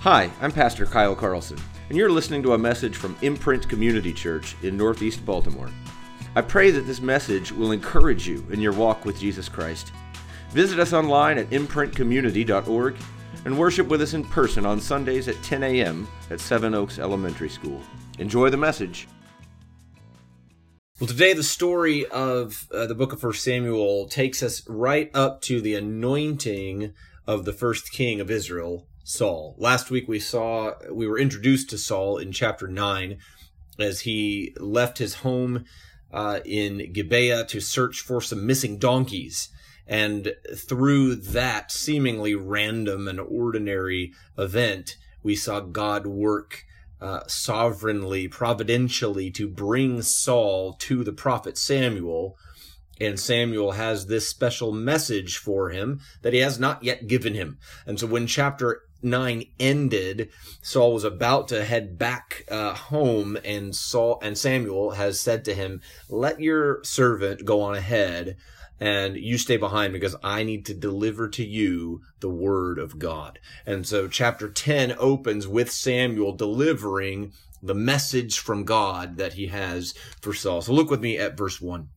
Hi, I'm Pastor Kyle Carlson, and you're listening to a message from Imprint Community Church in Northeast Baltimore. I pray that this message will encourage you in your walk with Jesus Christ. Visit us online at imprintcommunity.org and worship with us in person on Sundays at 10 a.m. at Seven Oaks Elementary School. Enjoy the message. Well, today the story of uh, the book of First Samuel takes us right up to the anointing of the first king of Israel, Saul. Last week we saw we were introduced to Saul in chapter 9 as he left his home uh, in Gibeah to search for some missing donkeys. And through that seemingly random and ordinary event, we saw God work uh, sovereignly, providentially to bring Saul to the prophet Samuel. And Samuel has this special message for him that he has not yet given him. And so when chapter 9 ended, Saul was about to head back uh, home, and Saul and Samuel has said to him, "Let your servant go on ahead, and you stay behind because I need to deliver to you the word of God." And so, chapter 10 opens with Samuel delivering the message from God that he has for Saul. So, look with me at verse 1.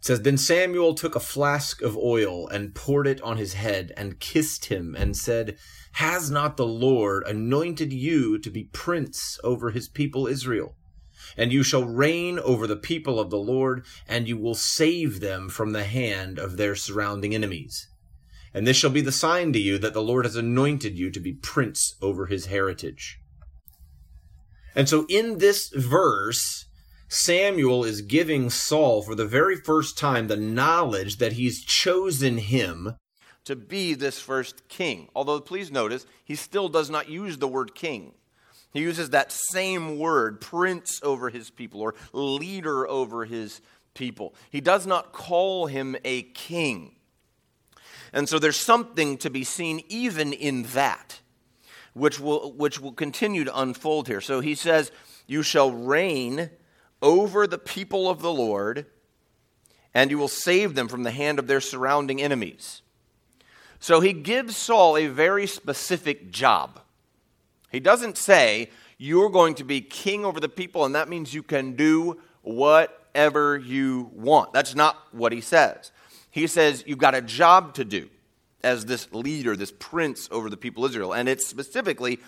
It says, Then Samuel took a flask of oil and poured it on his head and kissed him and said, Has not the Lord anointed you to be prince over his people Israel? And you shall reign over the people of the Lord, and you will save them from the hand of their surrounding enemies. And this shall be the sign to you that the Lord has anointed you to be prince over his heritage. And so in this verse, Samuel is giving Saul for the very first time the knowledge that he's chosen him to be this first king. Although, please notice, he still does not use the word king. He uses that same word, prince over his people or leader over his people. He does not call him a king. And so there's something to be seen even in that, which will, which will continue to unfold here. So he says, You shall reign over the people of the Lord, and you will save them from the hand of their surrounding enemies. So he gives Saul a very specific job. He doesn't say, You're going to be king over the people, and that means you can do whatever you want. That's not what he says. He says, You've got a job to do as this leader, this prince over the people of Israel, and it's specifically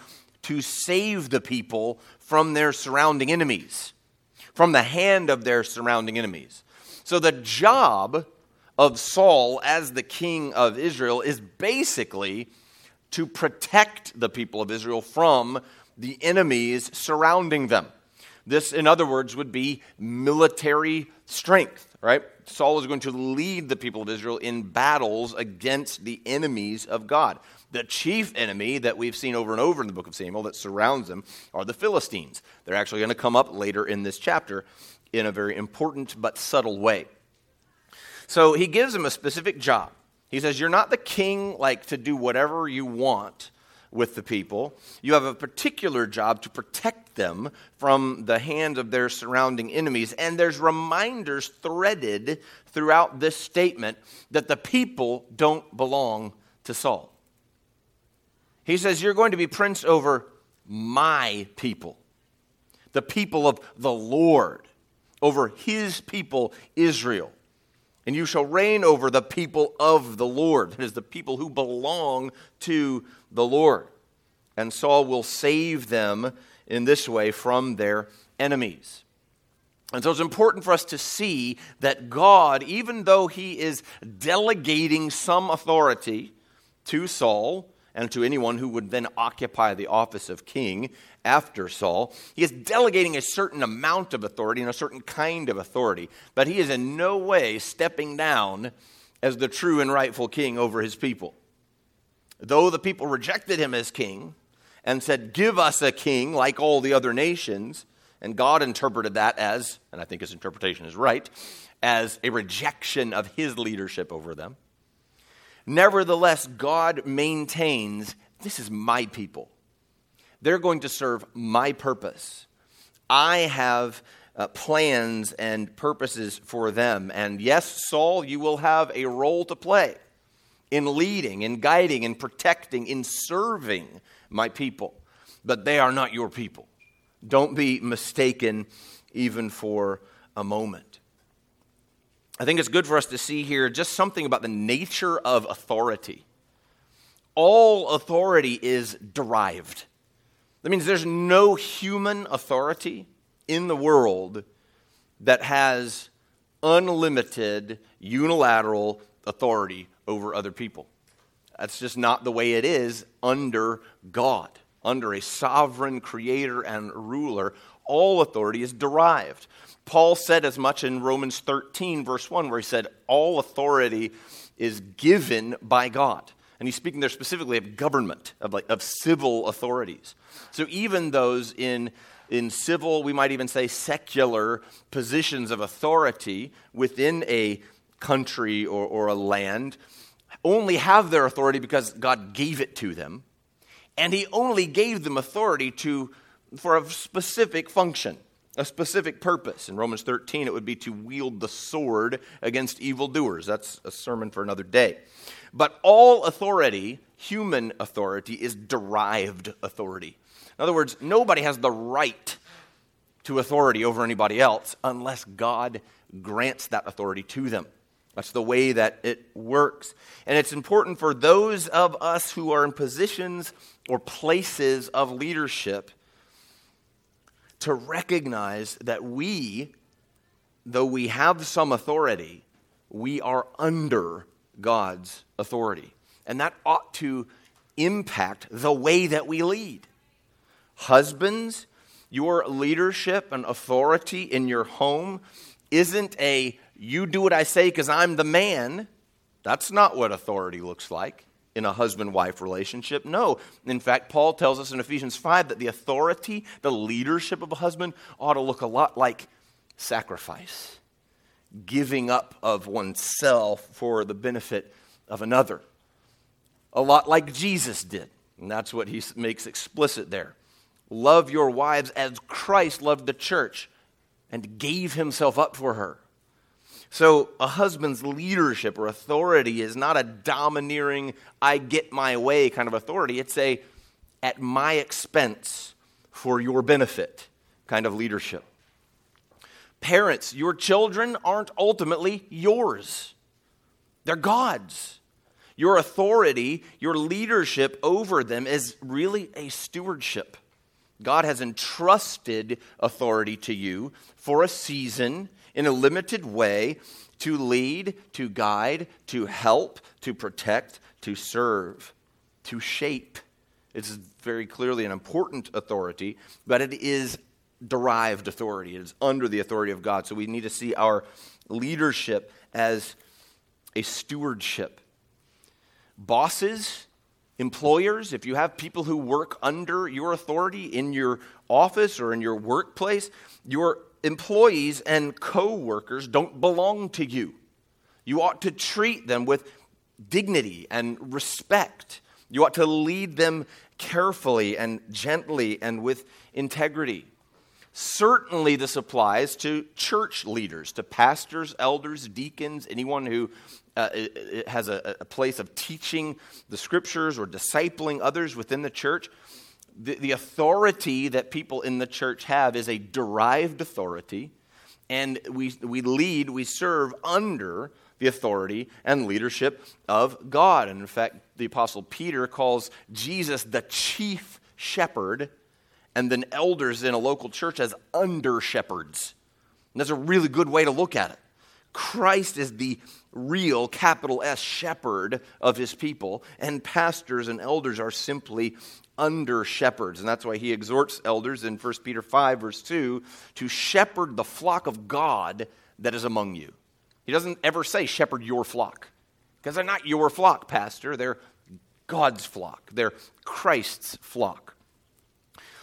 to save the people from their surrounding enemies from the hand of their surrounding enemies. So the job of Saul as the king of Israel is basically to protect the people of Israel from the enemies surrounding them. This, in other words, would be military strength, right? Saul is going to lead the people of Israel in battles against the enemies of God. The chief enemy that we've seen over and over in the book of Samuel that surrounds them are the Philistines. They're actually going to come up later in this chapter in a very important but subtle way. So he gives them a specific job. He says, You're not the king, like to do whatever you want with the people. You have a particular job to protect them from the hands of their surrounding enemies. And there's reminders threaded throughout this statement that the people don't belong to Saul. He says, You're going to be prince over my people, the people of the Lord, over his people, Israel. And you shall reign over the people of the Lord, that is, the people who belong to the Lord. And Saul will save them in this way from their enemies. And so it's important for us to see that God, even though he is delegating some authority to Saul, and to anyone who would then occupy the office of king after Saul. He is delegating a certain amount of authority and a certain kind of authority, but he is in no way stepping down as the true and rightful king over his people. Though the people rejected him as king and said, Give us a king like all the other nations, and God interpreted that as, and I think his interpretation is right, as a rejection of his leadership over them. Nevertheless, God maintains this is my people. They're going to serve my purpose. I have uh, plans and purposes for them. And yes, Saul, you will have a role to play in leading, in guiding, in protecting, in serving my people. But they are not your people. Don't be mistaken even for a moment. I think it's good for us to see here just something about the nature of authority. All authority is derived. That means there's no human authority in the world that has unlimited, unilateral authority over other people. That's just not the way it is under God, under a sovereign creator and ruler. All authority is derived. Paul said as much in Romans 13, verse 1, where he said, All authority is given by God. And he's speaking there specifically of government, of, like, of civil authorities. So even those in, in civil, we might even say secular positions of authority within a country or, or a land only have their authority because God gave it to them. And he only gave them authority to, for a specific function a specific purpose. In Romans 13, it would be to wield the sword against evildoers. That's a sermon for another day. But all authority, human authority, is derived authority. In other words, nobody has the right to authority over anybody else unless God grants that authority to them. That's the way that it works. And it's important for those of us who are in positions or places of leadership to recognize that we, though we have some authority, we are under God's authority. And that ought to impact the way that we lead. Husbands, your leadership and authority in your home isn't a you do what I say because I'm the man. That's not what authority looks like in a husband wife relationship. No. In fact, Paul tells us in Ephesians 5 that the authority, the leadership of a husband ought to look a lot like sacrifice, giving up of oneself for the benefit of another. A lot like Jesus did. And that's what he makes explicit there. Love your wives as Christ loved the church and gave himself up for her. So, a husband's leadership or authority is not a domineering, I get my way kind of authority. It's a at my expense for your benefit kind of leadership. Parents, your children aren't ultimately yours, they're God's. Your authority, your leadership over them is really a stewardship. God has entrusted authority to you for a season in a limited way to lead, to guide, to help, to protect, to serve, to shape. It's very clearly an important authority, but it is derived authority. It is under the authority of God. So we need to see our leadership as a stewardship. Bosses, employers, if you have people who work under your authority in your office or in your workplace, your employees and co workers don't belong to you. You ought to treat them with dignity and respect. You ought to lead them carefully and gently and with integrity. Certainly, this applies to church leaders, to pastors, elders, deacons, anyone who uh, has a, a place of teaching the scriptures or discipling others within the church the, the authority that people in the church have is a derived authority, and we, we lead, we serve under the authority and leadership of God. And in fact, the Apostle Peter calls Jesus the chief shepherd, and then elders in a local church as under shepherds. And that's a really good way to look at it. Christ is the real, capital S, shepherd of his people, and pastors and elders are simply under shepherds. And that's why he exhorts elders in 1 Peter 5, verse 2, to shepherd the flock of God that is among you. He doesn't ever say, shepherd your flock, because they're not your flock, Pastor. They're God's flock, they're Christ's flock.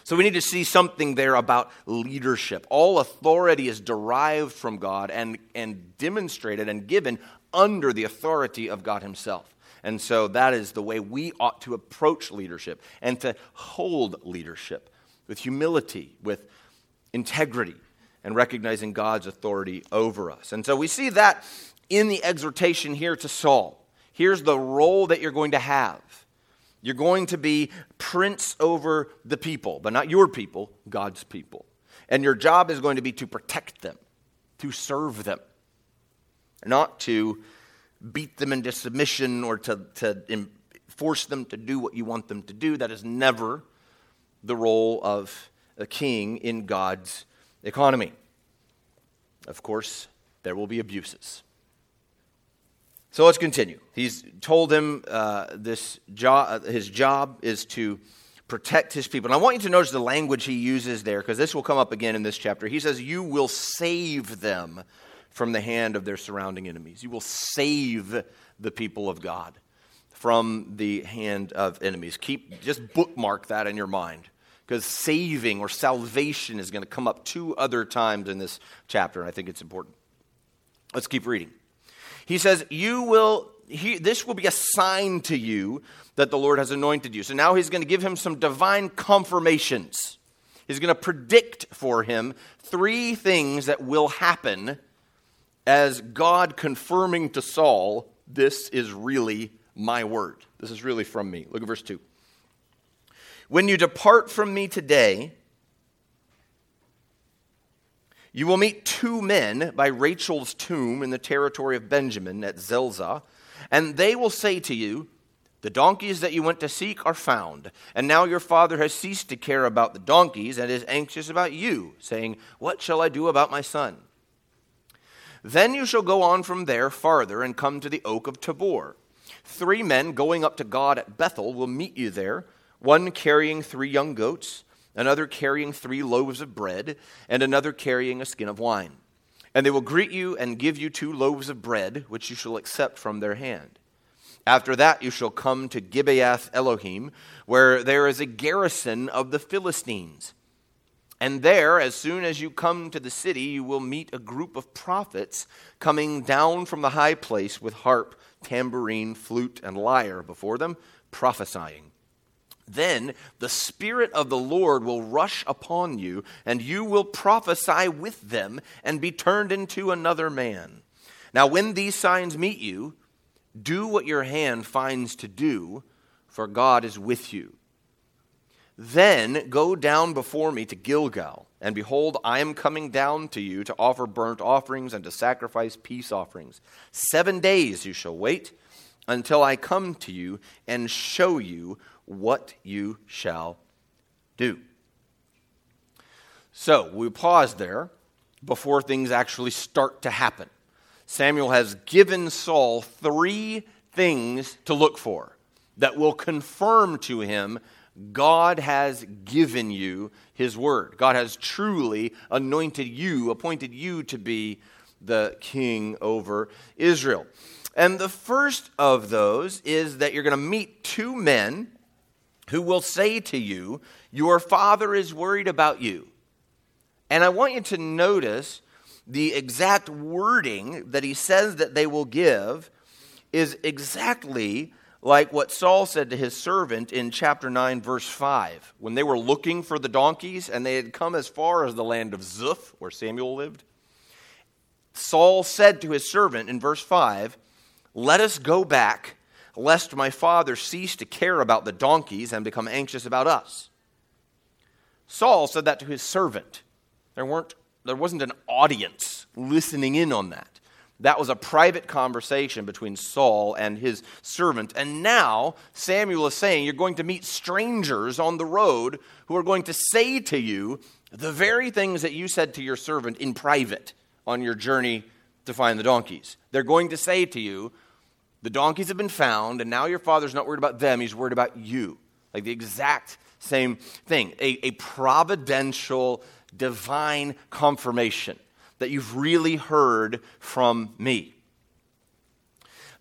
So we need to see something there about leadership. All authority is derived from God and, and demonstrated and given under the authority of God Himself. And so that is the way we ought to approach leadership and to hold leadership with humility, with integrity, and recognizing God's authority over us. And so we see that in the exhortation here to Saul. Here's the role that you're going to have. You're going to be prince over the people, but not your people, God's people. And your job is going to be to protect them, to serve them, not to beat them into submission or to, to force them to do what you want them to do. That is never the role of a king in God's economy. Of course, there will be abuses. So let's continue. He's told him uh, this job, his job is to protect his people. And I want you to notice the language he uses there, because this will come up again in this chapter. He says, You will save them from the hand of their surrounding enemies. You will save the people of God from the hand of enemies. Keep just bookmark that in your mind because saving or salvation is going to come up two other times in this chapter, and I think it's important. Let's keep reading. He says, You will, he, this will be a sign to you that the Lord has anointed you. So now he's going to give him some divine confirmations. He's going to predict for him three things that will happen as God confirming to Saul, This is really my word. This is really from me. Look at verse 2. When you depart from me today, you will meet two men by Rachel's tomb in the territory of Benjamin at Zelzah, and they will say to you, The donkeys that you went to seek are found, and now your father has ceased to care about the donkeys and is anxious about you, saying, What shall I do about my son? Then you shall go on from there farther and come to the oak of Tabor. Three men going up to God at Bethel will meet you there, one carrying three young goats another carrying three loaves of bread, and another carrying a skin of wine. And they will greet you and give you two loaves of bread, which you shall accept from their hand. After that, you shall come to Gibeath Elohim, where there is a garrison of the Philistines. And there, as soon as you come to the city, you will meet a group of prophets coming down from the high place with harp, tambourine, flute, and lyre before them, prophesying. Then the Spirit of the Lord will rush upon you, and you will prophesy with them and be turned into another man. Now, when these signs meet you, do what your hand finds to do, for God is with you. Then go down before me to Gilgal, and behold, I am coming down to you to offer burnt offerings and to sacrifice peace offerings. Seven days you shall wait until I come to you and show you what you shall do. So we pause there before things actually start to happen. Samuel has given Saul three things to look for that will confirm to him God has given you his word. God has truly anointed you, appointed you to be the king over Israel. And the first of those is that you're going to meet two men who will say to you, Your father is worried about you. And I want you to notice the exact wording that he says that they will give is exactly like what Saul said to his servant in chapter 9, verse 5. When they were looking for the donkeys and they had come as far as the land of Zuph, where Samuel lived, Saul said to his servant in verse 5, Let us go back lest my father cease to care about the donkeys and become anxious about us. Saul said that to his servant. There, weren't, there wasn't an audience listening in on that. That was a private conversation between Saul and his servant. And now Samuel is saying, You're going to meet strangers on the road who are going to say to you the very things that you said to your servant in private on your journey to find the donkeys. They're going to say to you, the donkeys have been found, and now your father's not worried about them, he's worried about you. Like the exact same thing. A, a providential, divine confirmation that you've really heard from me.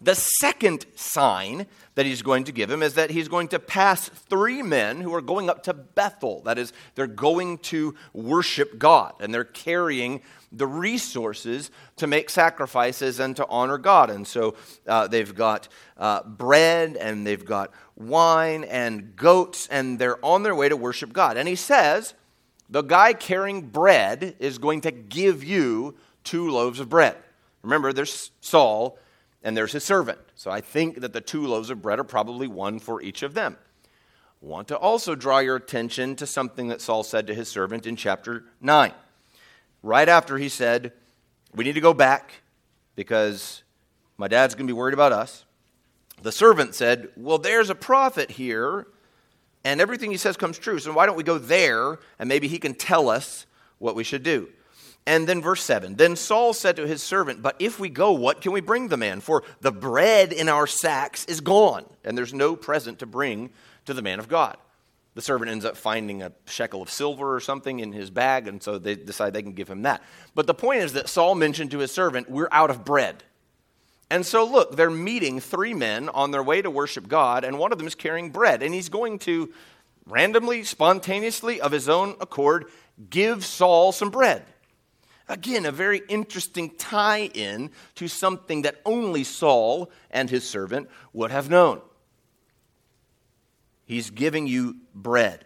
The second sign that he's going to give him is that he's going to pass three men who are going up to Bethel. That is, they're going to worship God and they're carrying the resources to make sacrifices and to honor God. And so uh, they've got uh, bread and they've got wine and goats and they're on their way to worship God. And he says, the guy carrying bread is going to give you two loaves of bread. Remember, there's Saul and there's his servant. So I think that the two loaves of bread are probably one for each of them. I want to also draw your attention to something that Saul said to his servant in chapter 9. Right after he said, We need to go back because my dad's going to be worried about us. The servant said, Well, there's a prophet here, and everything he says comes true. So why don't we go there and maybe he can tell us what we should do? And then verse 7 Then Saul said to his servant, But if we go, what can we bring the man? For the bread in our sacks is gone, and there's no present to bring to the man of God. The servant ends up finding a shekel of silver or something in his bag, and so they decide they can give him that. But the point is that Saul mentioned to his servant, We're out of bread. And so, look, they're meeting three men on their way to worship God, and one of them is carrying bread, and he's going to randomly, spontaneously, of his own accord, give Saul some bread. Again, a very interesting tie in to something that only Saul and his servant would have known. He's giving you bread.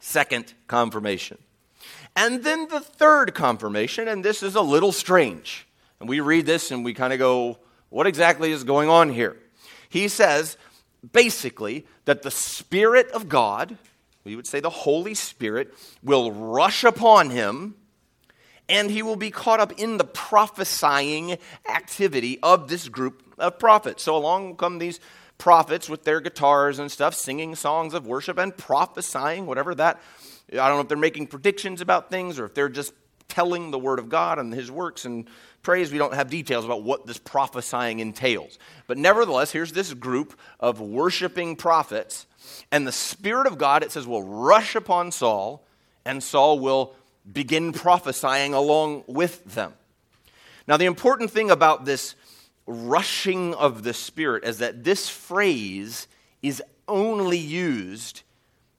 Second confirmation. And then the third confirmation, and this is a little strange. And we read this and we kind of go, what exactly is going on here? He says, basically, that the Spirit of God, we would say the Holy Spirit, will rush upon him and he will be caught up in the prophesying activity of this group of prophets. So along come these prophets with their guitars and stuff, singing songs of worship and prophesying, whatever that. I don't know if they're making predictions about things or if they're just telling the word of God and his works and praise. We don't have details about what this prophesying entails. But nevertheless, here's this group of worshiping prophets, and the Spirit of God, it says, will rush upon Saul, and Saul will begin prophesying along with them. Now, the important thing about this rushing of the Spirit is that this phrase is only used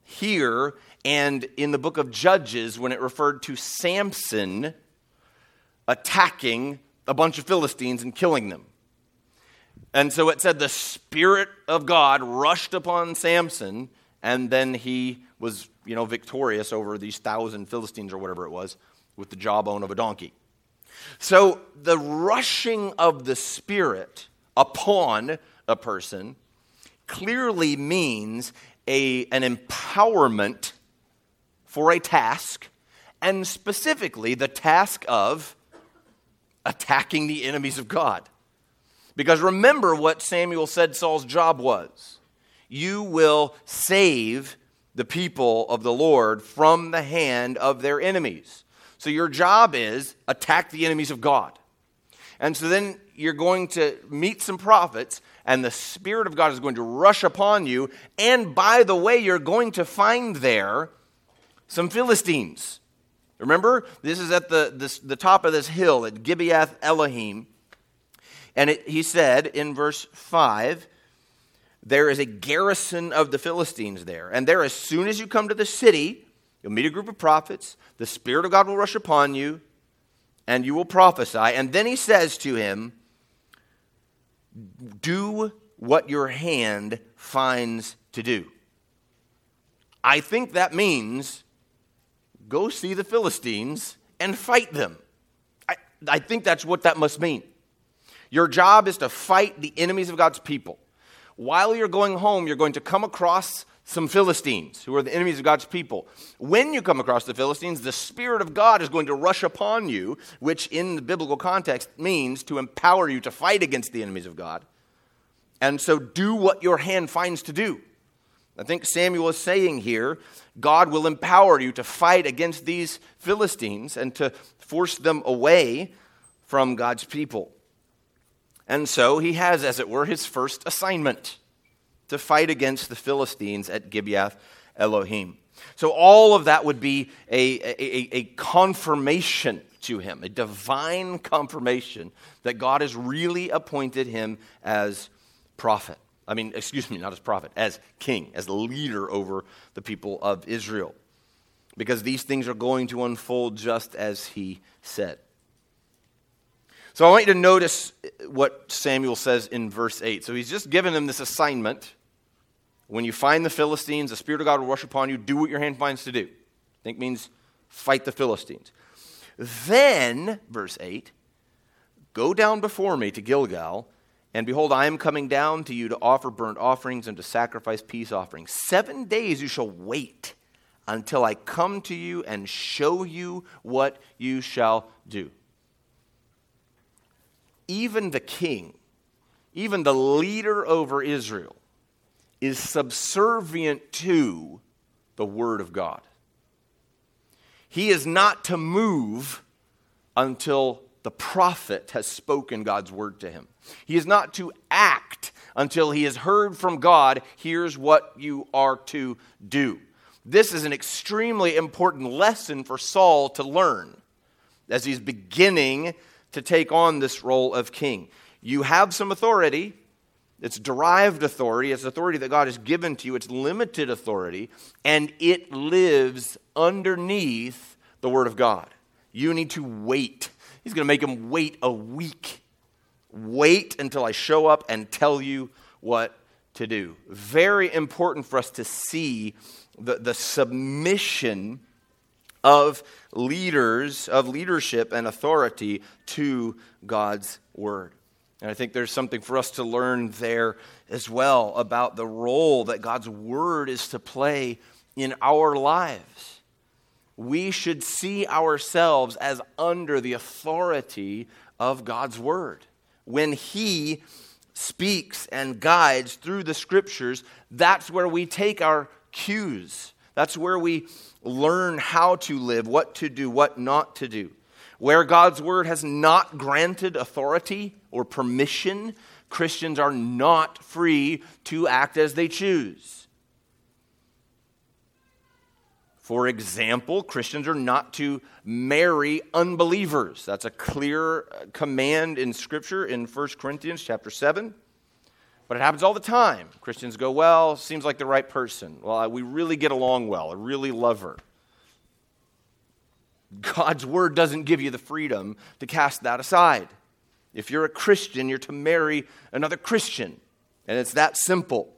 here and in the book of Judges when it referred to Samson attacking a bunch of Philistines and killing them. And so it said the Spirit of God rushed upon Samson, and then he was you know, victorious over these thousand Philistines or whatever it was with the jawbone of a donkey. So the rushing of the Spirit upon a person clearly means a, an empowerment for a task, and specifically the task of attacking the enemies of God. Because remember what Samuel said Saul's job was you will save the people of the Lord from the hand of their enemies. So your job is attack the enemies of God. And so then you're going to meet some prophets, and the Spirit of God is going to rush upon you. And by the way, you're going to find there some Philistines. Remember, this is at the, this, the top of this hill at Gibeath Elohim. And it, he said in verse 5 there is a garrison of the Philistines there. And there, as soon as you come to the city, you'll meet a group of prophets. The Spirit of God will rush upon you, and you will prophesy. And then he says to him, Do what your hand finds to do. I think that means go see the Philistines and fight them. I, I think that's what that must mean. Your job is to fight the enemies of God's people while you're going home, you're going to come across some Philistines who are the enemies of God's people. When you come across the Philistines, the Spirit of God is going to rush upon you, which in the biblical context means to empower you to fight against the enemies of God. And so do what your hand finds to do. I think Samuel is saying here God will empower you to fight against these Philistines and to force them away from God's people. And so he has, as it were, his first assignment to fight against the Philistines at Gibeath Elohim. So all of that would be a, a, a, confirmation to him, a divine confirmation that God has really appointed him as prophet. I mean, excuse me, not as prophet, as king, as leader over the people of Israel. Because these things are going to unfold just as he said. So I want you to notice what Samuel says in verse 8. So he's just given them this assignment. When you find the Philistines, the Spirit of God will rush upon you. Do what your hand finds to do. I think means fight the Philistines. Then, verse 8, go down before me to Gilgal, And behold, I am coming down to you to offer burnt offerings and to sacrifice peace offerings. Seven days you shall wait until I come to you and show you what you shall do. Even the king, even the leader over Israel, is subservient to the Word of God. He is not to move until the prophet has spoken God's word to him. He is not to act until he has heard from God, here's what you are to do. This is an extremely important lesson for Saul to learn as he's beginning to take on this role of king. You have some authority. It's derived authority. It's authority that God has given to you. It's limited authority. And it lives underneath the Word of God. You need to wait. He's going to make him wait a week. Wait until I show up and tell you what to do. Very important for us to see the, the submission of leaders, of leadership and authority to God's word. And I think there's something for us to learn there as well about the role that God's word is to play in our lives. We should see ourselves as under the authority of God's word. When He speaks and guides through the scriptures, that's where we take our cues. That's where we learn how to live, what to do, what not to do. Where God's word has not granted authority or permission, Christians are not free to act as they choose. For example, Christians are not to marry unbelievers. That's a clear uh, command in Scripture in 1 Corinthians chapter 7. But it happens all the time. Christians go, Well, seems like the right person. Well, we really get along well. I really love her. God's word doesn't give you the freedom to cast that aside. If you're a Christian, you're to marry another Christian. And it's that simple.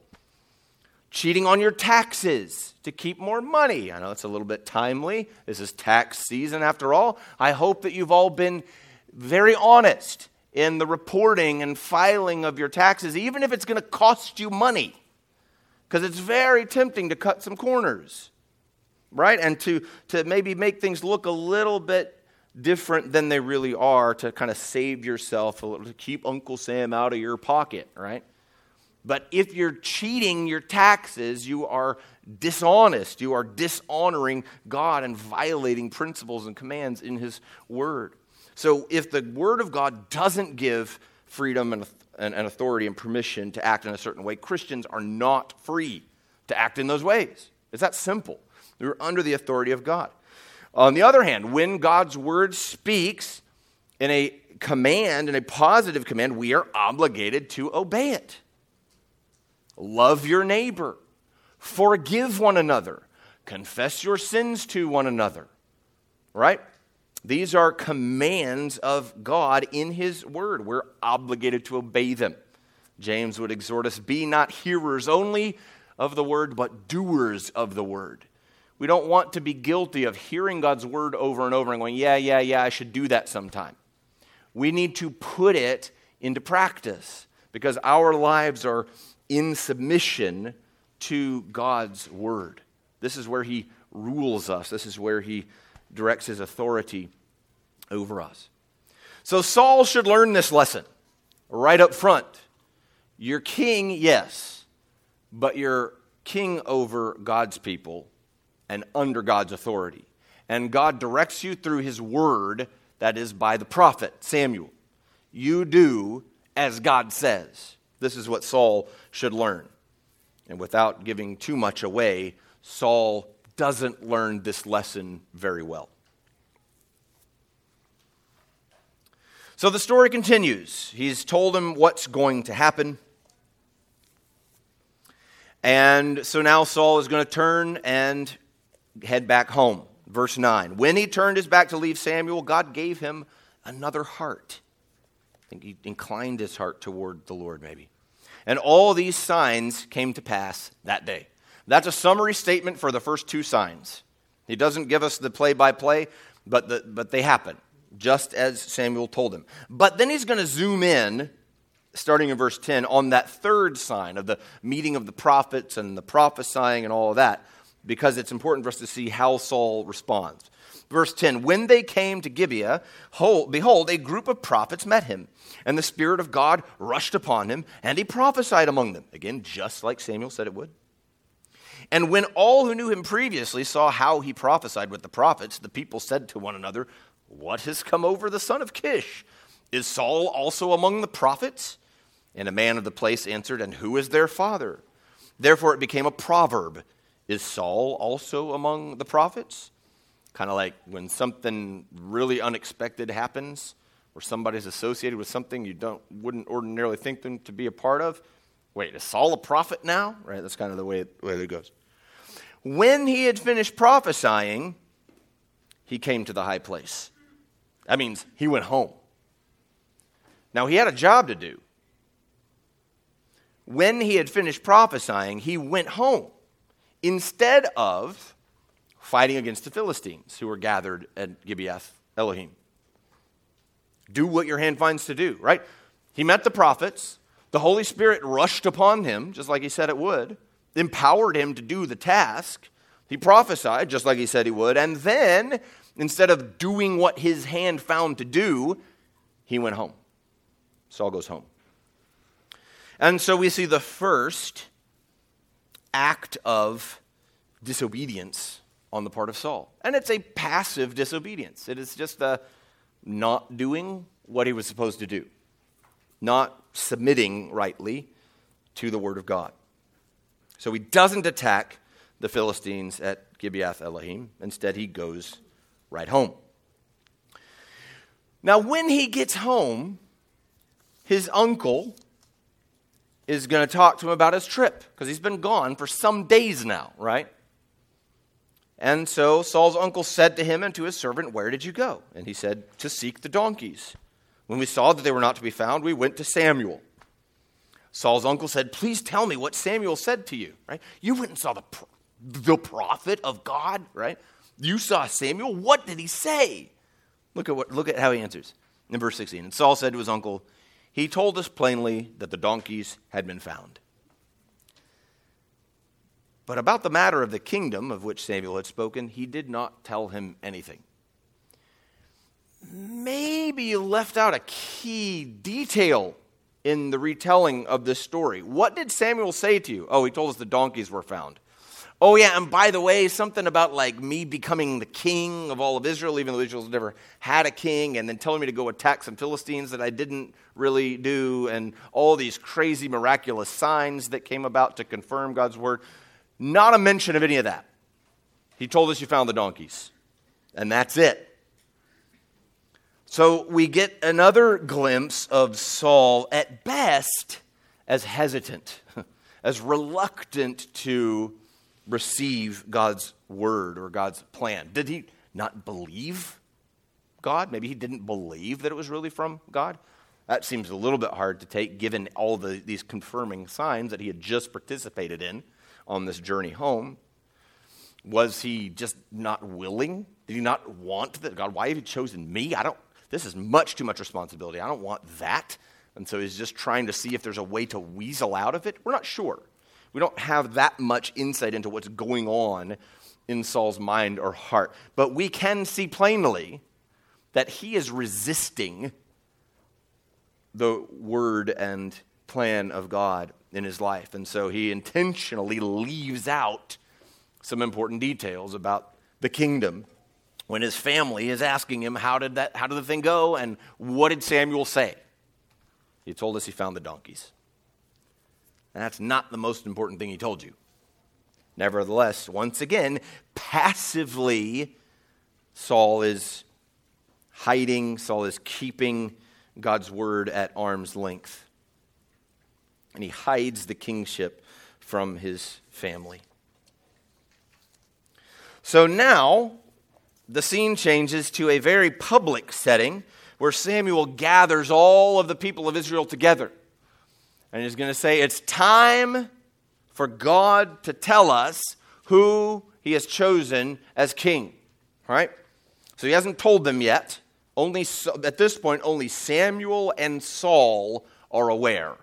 Cheating on your taxes to keep more money. I know it's a little bit timely. This is tax season after all. I hope that you've all been very honest in the reporting and filing of your taxes, even if it's going to cost you money. Because it's very tempting to cut some corners right? And to, to maybe make things look a little bit different than they really are to kind of save yourself, a little, to keep Uncle Sam out of your pocket, right? But if you're cheating your taxes, you are dishonest. You are dishonoring God and violating principles and commands in His Word. So if the Word of God doesn't give freedom and, authority and permission to act in a certain way, Christians are not free to act in those ways. It's that simple. We're under the authority of God. On the other hand, when God's word speaks in a command, in a positive command, we are obligated to obey it. Love your neighbor, forgive one another, confess your sins to one another. Right? These are commands of God in His Word. We're obligated to obey them. James would exhort us be not hearers only of the Word, but doers of the Word. We don't want to be guilty of hearing God's word over and over and going, yeah, yeah, yeah, I should do that sometime. We need to put it into practice because our lives are in submission to God's word. This is where He rules us, this is where He directs His authority over us. So Saul should learn this lesson right up front. You're king, yes, but you're king over God's people and under God's authority. And God directs you through his word, that is by the prophet Samuel. You do as God says. This is what Saul should learn. And without giving too much away, Saul doesn't learn this lesson very well. So the story continues. He's told him what's going to happen. And so now Saul is going to turn and head back home. Verse 9. When he turned his back to leave Samuel, God gave him another heart. I think he inclined his heart toward the Lord, maybe. And all these signs came to pass that day. That's a summary statement for the first two signs. He doesn't give us the play by play, but, the, but they happen, just as Samuel told him. But then he's going to zoom in starting in verse 10, on that third sign of the meeting of the prophets and the prophesying and all of that, because it's important for us to see how Saul responds. Verse 10 When they came to Gibeah, behold, a group of prophets met him, and the Spirit of God rushed upon him, and he prophesied among them. Again, just like Samuel said it would. And when all who knew him previously saw how he prophesied with the prophets, the people said to one another, What has come over the son of Kish? Is Saul also among the prophets? And a man of the place answered, And who is their father? Therefore it became a proverb Is Saul also among the prophets? Kind of like when something really unexpected happens, or somebody's associated with something you don't, wouldn't ordinarily think them to be a part of. Wait, is Saul a prophet now? Right? That's kind of the way it, way it goes. When he had finished prophesying, he came to the high place. That means he went home. Now, he had a job to do. When he had finished prophesying, he went home instead of fighting against the Philistines who were gathered at Gibeath Elohim. Do what your hand finds to do, right? He met the prophets. The Holy Spirit rushed upon him, just like he said it would, empowered him to do the task. He prophesied, just like he said he would. And then, instead of doing what his hand found to do, he went home. Saul goes home. And so we see the first act of disobedience on the part of Saul. And it's a passive disobedience. It is just a not doing what he was supposed to do, not submitting rightly to the word of God. So he doesn't attack the Philistines at Gibeath Elohim. Instead, he goes right home. Now, when he gets home, his uncle is going to talk to him about his trip because he's been gone for some days now, right? And so Saul's uncle said to him and to his servant, Where did you go? And he said, To seek the donkeys. When we saw that they were not to be found, we went to Samuel. Saul's uncle said, Please tell me what Samuel said to you, right? You went and saw the, the prophet of God, right? You saw Samuel. What did he say? Look at, what, look at how he answers in verse 16. And Saul said to his uncle, He told us plainly that the donkeys had been found. But about the matter of the kingdom of which Samuel had spoken, he did not tell him anything. Maybe you left out a key detail in the retelling of this story. What did Samuel say to you? Oh, he told us the donkeys were found. Oh, yeah, and by the way, something about like me becoming the king of all of Israel, even though Israel's never had a king, and then telling me to go attack some Philistines that I didn't really do, and all these crazy miraculous signs that came about to confirm God's word. Not a mention of any of that. He told us you found the donkeys, and that's it. So we get another glimpse of Saul, at best, as hesitant, as reluctant to receive God's word or God's plan. Did he not believe God? Maybe he didn't believe that it was really from God. That seems a little bit hard to take given all the, these confirming signs that he had just participated in on this journey home? Was he just not willing? Did he not want that? God, why have you chosen me? I don't, this is much too much responsibility. I don't want that. And so he's just trying to see if there's a way to weasel out of it. We're not sure. We don't have that much insight into what's going on in Saul's mind or heart. But we can see plainly that he is resisting the word and plan of God in his life. And so he intentionally leaves out some important details about the kingdom when his family is asking him, How did, that, how did the thing go? And what did Samuel say? He told us he found the donkeys. And that's not the most important thing he told you. Nevertheless, once again, passively, Saul is hiding, Saul is keeping God's word at arm's length and he hides the kingship from his family. So now the scene changes to a very public setting where Samuel gathers all of the people of Israel together. And he's going to say, It's time for God to tell us who he has chosen as king. All right? So he hasn't told them yet. Only at this point, only Samuel and Saul are aware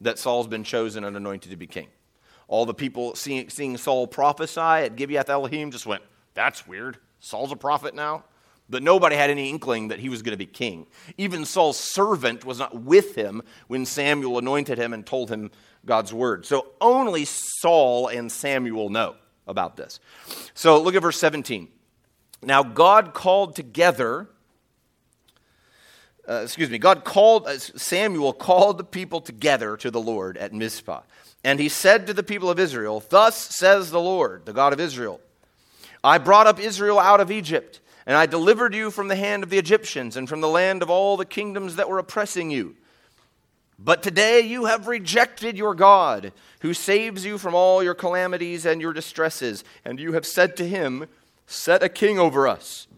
that Saul's been chosen and anointed to be king. All the people seeing, seeing Saul prophesy at Gibeath Elohim just went, That's weird. Saul's a prophet now? But nobody had any inkling that he was going to be king. Even Saul's servant was not with him when Samuel anointed him and told him God's word. So only Saul and Samuel know about this. So look at verse 17. Now God called together, uh, excuse me, God called, uh, Samuel called the people together to the Lord at Mizpah. And he said to the people of Israel, Thus says the Lord, the God of Israel, I brought up Israel out of Egypt and I delivered you from the hand of the Egyptians and from the land of all the kingdoms that were oppressing you. But today you have rejected your God, who saves you from all your calamities and your distresses, and you have said to him, Set a king over us.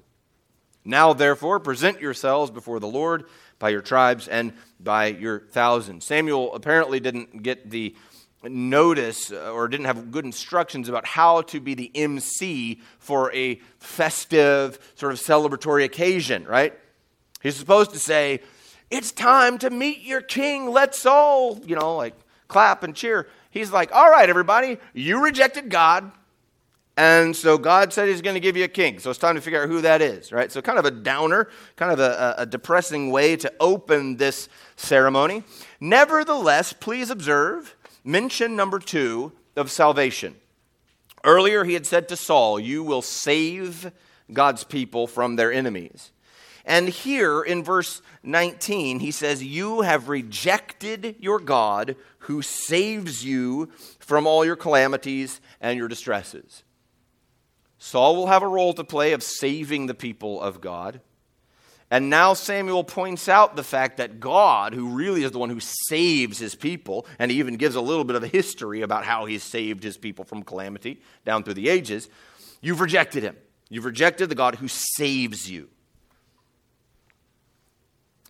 Now, therefore, present yourselves before the Lord by your tribes and by your thousands. Samuel apparently didn't get the notice uh, or didn't have good instructions about how to be the MC for a festive, sort of celebratory occasion, right? He's supposed to say, It's time to meet your king. Let's all, you know, like clap and cheer. He's like, All right, everybody, you rejected God. And so God said he's going to give you a king. So it's time to figure out who that is, right? So kind of a downer, kind of a, a depressing way to open this ceremony. Nevertheless, please observe mention number two of salvation. Earlier, he had said to Saul, You will save God's people from their enemies. And here in verse 19, he says, You have rejected your God who saves you from all your calamities and your distresses. Saul will have a role to play of saving the people of God. And now Samuel points out the fact that God, who really is the one who saves his people, and he even gives a little bit of a history about how he's saved his people from calamity down through the ages, you've rejected him. You've rejected the God who saves you.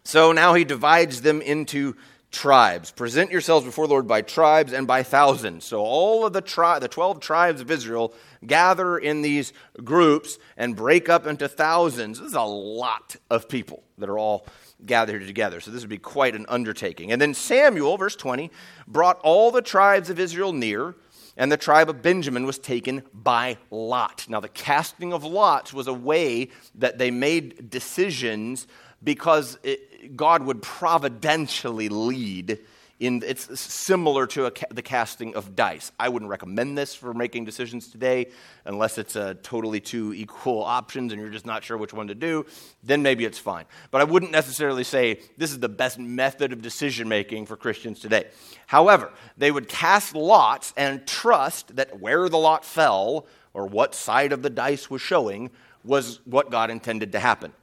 So now he divides them into tribes. Present yourselves before the Lord by tribes and by thousands. So all of the tri- the 12 tribes of Israel gather in these groups and break up into thousands. This is a lot of people that are all gathered together. So this would be quite an undertaking. And then Samuel, verse 20, brought all the tribes of Israel near, and the tribe of Benjamin was taken by lot. Now, the casting of lots was a way that they made decisions because it, God would providentially lead in, it's similar to a, the casting of dice. I wouldn't recommend this for making decisions today unless it's a totally two equal options and you're just not sure which one to do. Then maybe it's fine. But I wouldn't necessarily say this is the best method of decision making for Christians today. However, they would cast lots and trust that where the lot fell or what side of the dice was showing was what God intended to happen.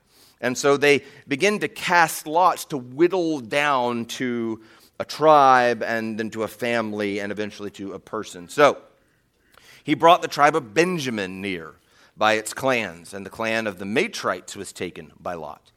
And so they begin to cast lots to whittle down to a tribe and then to a family and eventually to a person. So he brought the tribe of Benjamin near by its clans, and the clan of the Matrites was taken by Lot.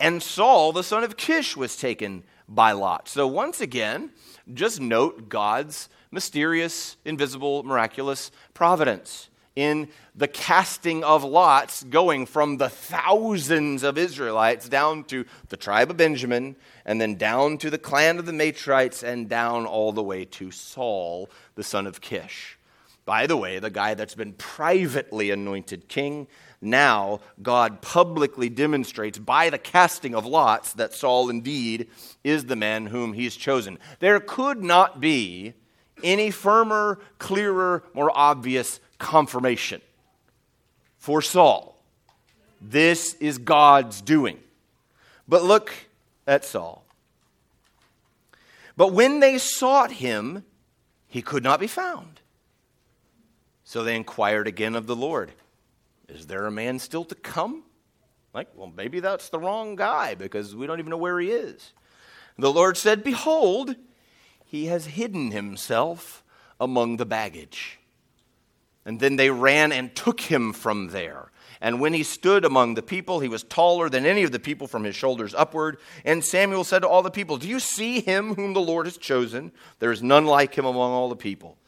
And Saul, the son of Kish, was taken by Lot. So once again, just note God's mysterious, invisible, miraculous providence in the casting of lots, going from the thousands of Israelites down to the tribe of Benjamin, and then down to the clan of the Matrites, and down all the way to Saul, the son of Kish. By the way, the guy that's been privately anointed king, now God publicly demonstrates by the casting of lots that Saul indeed is the man whom he's chosen. There could not be any firmer, clearer, more obvious confirmation for Saul. This is God's doing. But look at Saul. But when they sought him, he could not be found. So they inquired again of the Lord Is there a man still to come? Like, well, maybe that's the wrong guy because we don't even know where he is. The Lord said, Behold, he has hidden himself among the baggage. And then they ran and took him from there. And when he stood among the people, he was taller than any of the people from his shoulders upward. And Samuel said to all the people, Do you see him whom the Lord has chosen? There is none like him among all the people.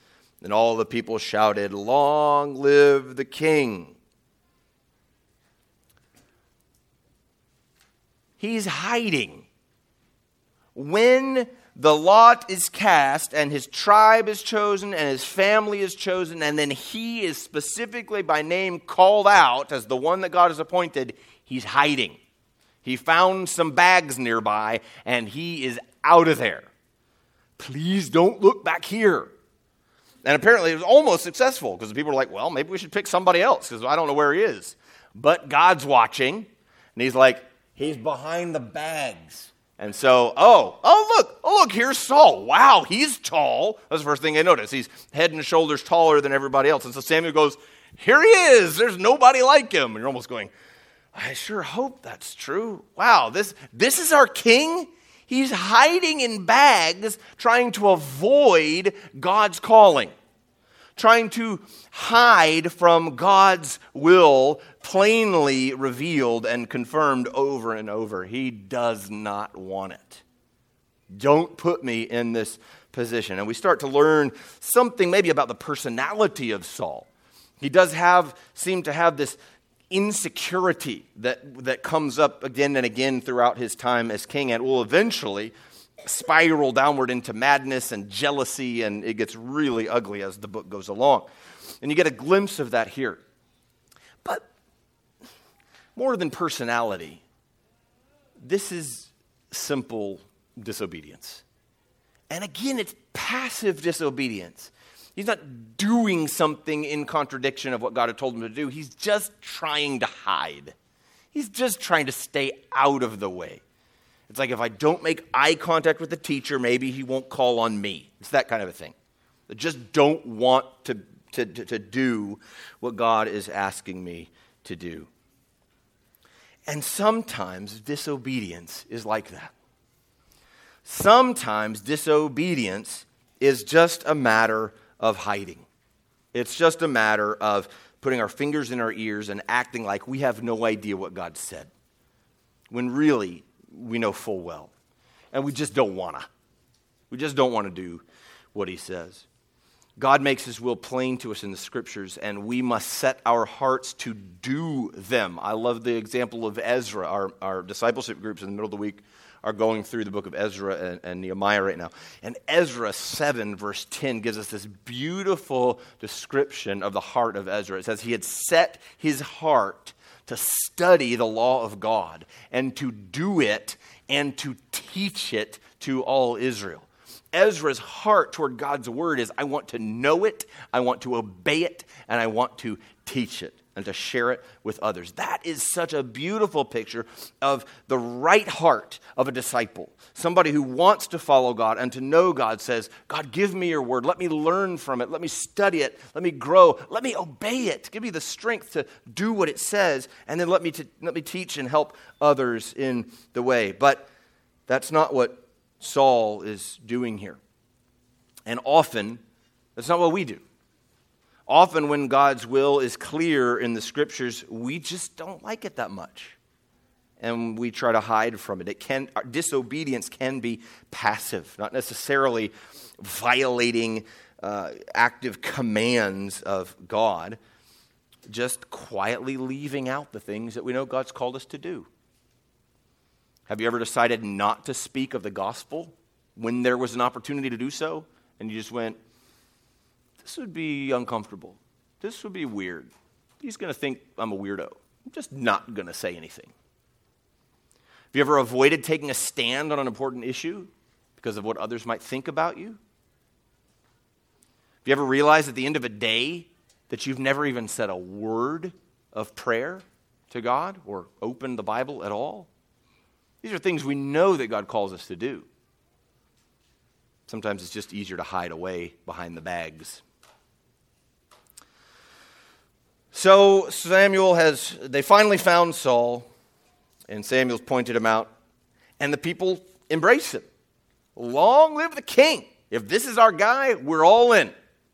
And all the people shouted, Long live the king. He's hiding. When the lot is cast, and his tribe is chosen, and his family is chosen, and then he is specifically by name called out as the one that God has appointed, he's hiding. He found some bags nearby, and he is out of there. Please don't look back here. And apparently it was almost successful because the people were like, well, maybe we should pick somebody else because I don't know where he is. But God's watching, and he's like, he's behind the bags. And so, oh, oh, look, oh, look, here's Saul. Wow, he's tall. That's the first thing I notice. He's head and shoulders taller than everybody else. And so Samuel goes, here he is. There's nobody like him. And you're almost going, I sure hope that's true. Wow, this, this is our king? He's hiding in bags, trying to avoid God's calling, trying to hide from God's will plainly revealed and confirmed over and over. He does not want it. Don't put me in this position. And we start to learn something maybe about the personality of Saul. He does have, seem to have this insecurity that, that comes up again and again throughout his time as king and will eventually spiral downward into madness and jealousy, and it gets really ugly as the book goes along. And you get a glimpse of that here. More than personality, this is simple disobedience. And again, it's passive disobedience. He's not doing something in contradiction of what God had told him to do. He's just trying to hide. He's just trying to stay out of the way. It's like if I don't make eye contact with the teacher, maybe he won't call on me. It's that kind of a thing. I just don't want to, to, to, to do what God is asking me to do. And sometimes disobedience is like that. Sometimes disobedience is just a matter of hiding. It's just a matter of putting our fingers in our ears and acting like we have no idea what God said, when really we know full well. And we just don't want to. We just don't want to do what He says. God makes His will plain to us in the scriptures, and we must set our hearts to do them. I love the example of Ezra, our, our discipleship groups in the middle of the week are going through the book of Ezra and, and, Nehemiah right now. And Ezra 7, verse 10, gives us this beautiful description of the heart of Ezra. It says, He had set his heart to study the law of God and to do it and to teach it to all Israel. Ezra's heart toward God's word is I want to know it, I want to obey it, and I want to teach it and to share it with others. That is such a beautiful picture of the right heart of a disciple. Somebody who wants to follow God and to know God says, God, give me your word. Let me learn from it. Let me study it. Let me grow. Let me obey it. Give me the strength to do what it says. And then let me, let me teach and help others in the way. But that's not what Saul is doing here. And often, that's not what we do. Often, when God's will is clear in the scriptures, we just don't like it that much. And we try to hide from it. It can, disobedience can be passive, not necessarily violating uh, active commands of God, just quietly leaving out the things that we know God's called us to do. Have you ever decided not to speak of the gospel when there was an opportunity to do so? And you just went, this would be uncomfortable. This would be weird. He's going to think I'm a weirdo. I'm just not going to say anything. Have you ever avoided taking a stand on an important issue because of what others might think about you? Have you ever realized at the end of a day that you've never even said a word of prayer to God or opened the Bible at all? These are things we know that God calls us to do. Sometimes it's just easier to hide away behind the bags. So Samuel has, they finally found Saul, and Samuel's pointed him out, and the people embrace him. Long live the king. If this is our guy, we're all in,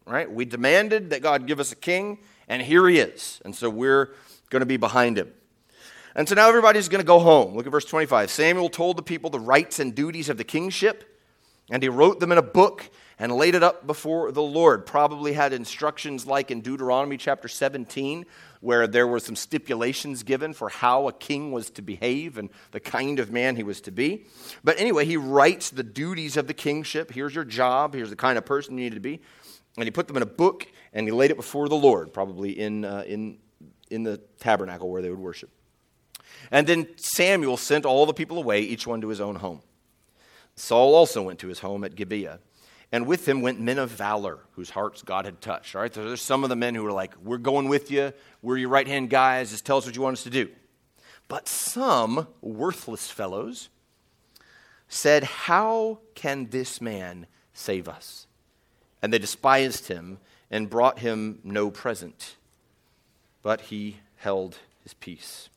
right? We demanded that God give us a king, and here he is. And so we're going to be behind him. And so now everybody's going to go home. Look at verse 25. Samuel told the people the rights and duties of the kingship, and he wrote them in a book and laid it up before the Lord. Probably had instructions like in Deuteronomy chapter 17, where there were some stipulations given for how a king was to behave and the kind of man he was to be. But anyway, he writes the duties of the kingship. Here's your job, here's the kind of person you need to be. And he put them in a book and he laid it before the Lord, probably in, uh, in, in the tabernacle where they would worship. And then Samuel sent all the people away, each one to his own home. Saul also went to his home at Gibeah. And with him went men of valor, whose hearts God had touched. All right, so there's some of the men who were like, We're going with you. We're your right hand guys. Just tell us what you want us to do. But some worthless fellows said, How can this man save us? And they despised him and brought him no present. But he held his peace.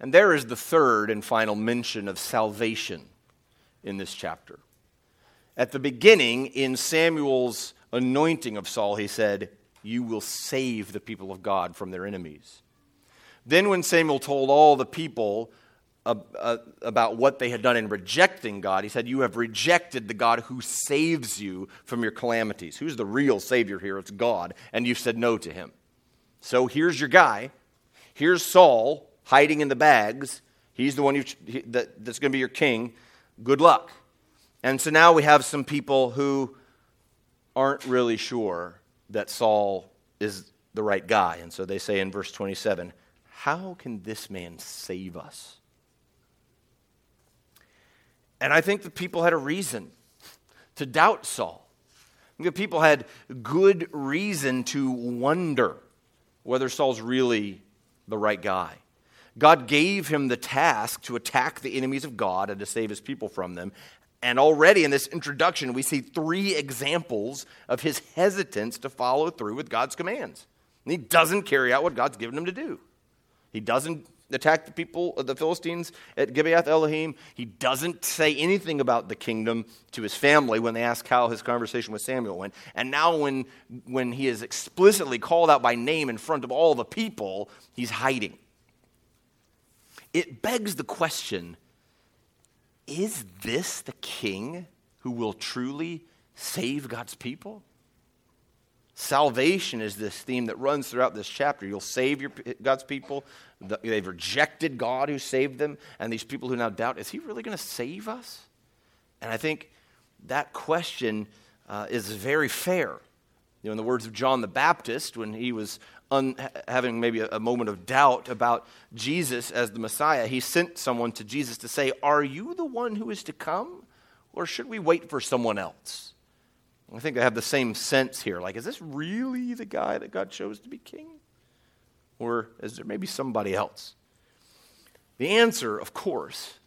And there is the third and final mention of salvation in this chapter. At the beginning, in Samuel's anointing of Saul, he said, You will save the people of God from their enemies. Then, when Samuel told all the people uh, about what they had done in rejecting God, he said, You have rejected the God who saves you from your calamities. Who's the real Savior here? It's God. And you've said no to him. So here's your guy. Here's Saul hiding in the bags. He's the one that, that's going to be your king. Good luck. And so now we have some people who aren't really sure that Saul is the right guy. And so they say in verse 27 How can this man save us? And I think the people had a reason to doubt Saul. The people had good reason to wonder whether Saul's really the right guy. God gave him the task to attack the enemies of God and to save his people from them. And already in this introduction, we see three examples of his hesitance to follow through with God's commands. And he doesn't carry out what God's given him to do. He doesn't attack the people, of the Philistines at Gibeath Elohim. He doesn't say anything about the kingdom to his family when they ask how his conversation with Samuel went. And now, when, when he is explicitly called out by name in front of all the people, he's hiding it begs the question is this the king who will truly save God's people? Salvation is this theme that runs throughout this chapter. You'll save your, God's people. They've rejected God who saved them, and these people who now doubt, is he really going to save us? And I think that question uh, is very fair. You know, in the words of John the Baptist, when he was un, having maybe a, a moment of doubt about Jesus as the Messiah, he sent someone to Jesus to say, Are you the one who is to come, or should we wait for someone else? I think I have the same sense here. Like, is this really the guy that God chose to be king? Or is there maybe somebody else? The answer, of course,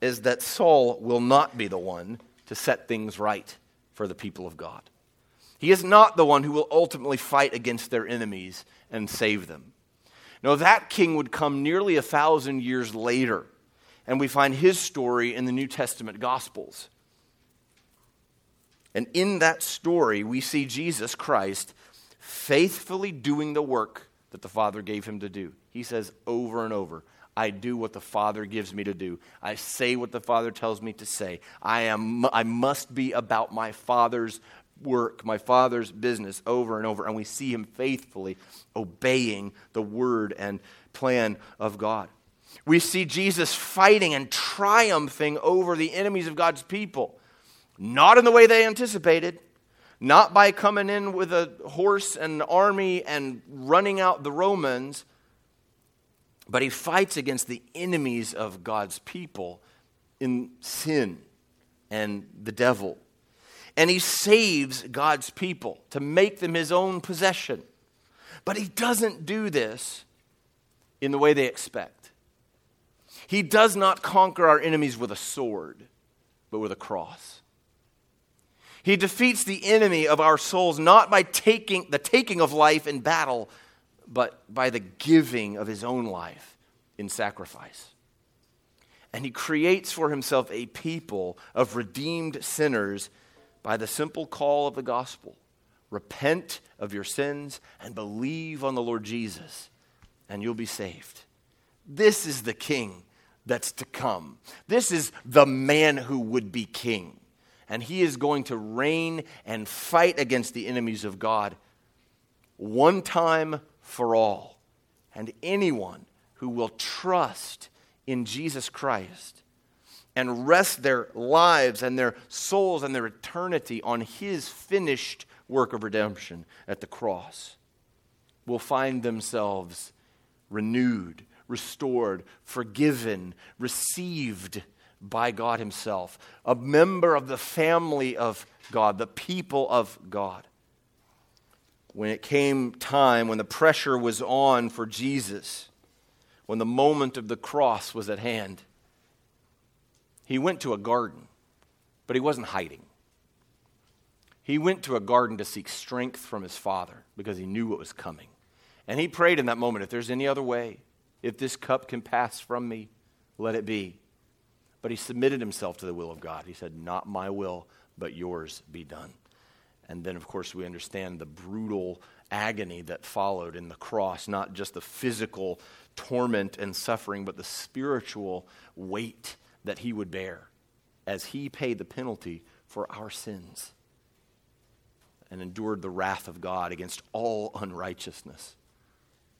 is that Saul will not be the one to set things right for the people of God. He is not the one who will ultimately fight against their enemies and save them. Now, that king would come nearly a thousand years later, and we find his story in the New Testament Gospels. And in that story, we see Jesus Christ faithfully doing the work that the Father gave him to do. He says over and over, I do what the Father gives me to do. I say what the Father tells me to say. I, am, I must be about my Father's work, my Father's business over and over. And we see him faithfully obeying the word and plan of God. We see Jesus fighting and triumphing over the enemies of God's people, not in the way they anticipated, not by coming in with a horse and an army and running out the Romans, but he fights against the enemies of God's people in sin and the devil and he saves God's people to make them his own possession. But he doesn't do this in the way they expect. He does not conquer our enemies with a sword, but with a cross. He defeats the enemy of our souls not by taking the taking of life in battle, but by the giving of his own life in sacrifice. And he creates for himself a people of redeemed sinners by the simple call of the gospel repent of your sins and believe on the Lord Jesus, and you'll be saved. This is the king that's to come. This is the man who would be king. and he is going to reign and fight against the enemies of God one time for all. And anyone who will trust in Jesus Christ and rest their lives and their souls and their eternity on his finished work of redemption at the cross will find themselves renewed, restored, forgiven, received by God Himself, a member of the family of God, the people of God. When it came time, when the pressure was on for Jesus, when the moment of the cross was at hand, he went to a garden, but he wasn't hiding. He went to a garden to seek strength from his Father because he knew what was coming. And he prayed in that moment if there's any other way, if this cup can pass from me, let it be. But he submitted himself to the will of God. He said, Not my will, but yours be done. And then, of course, we understand the brutal agony that followed in the cross, not just the physical torment and suffering, but the spiritual weight that he would bear as he paid the penalty for our sins and endured the wrath of God against all unrighteousness.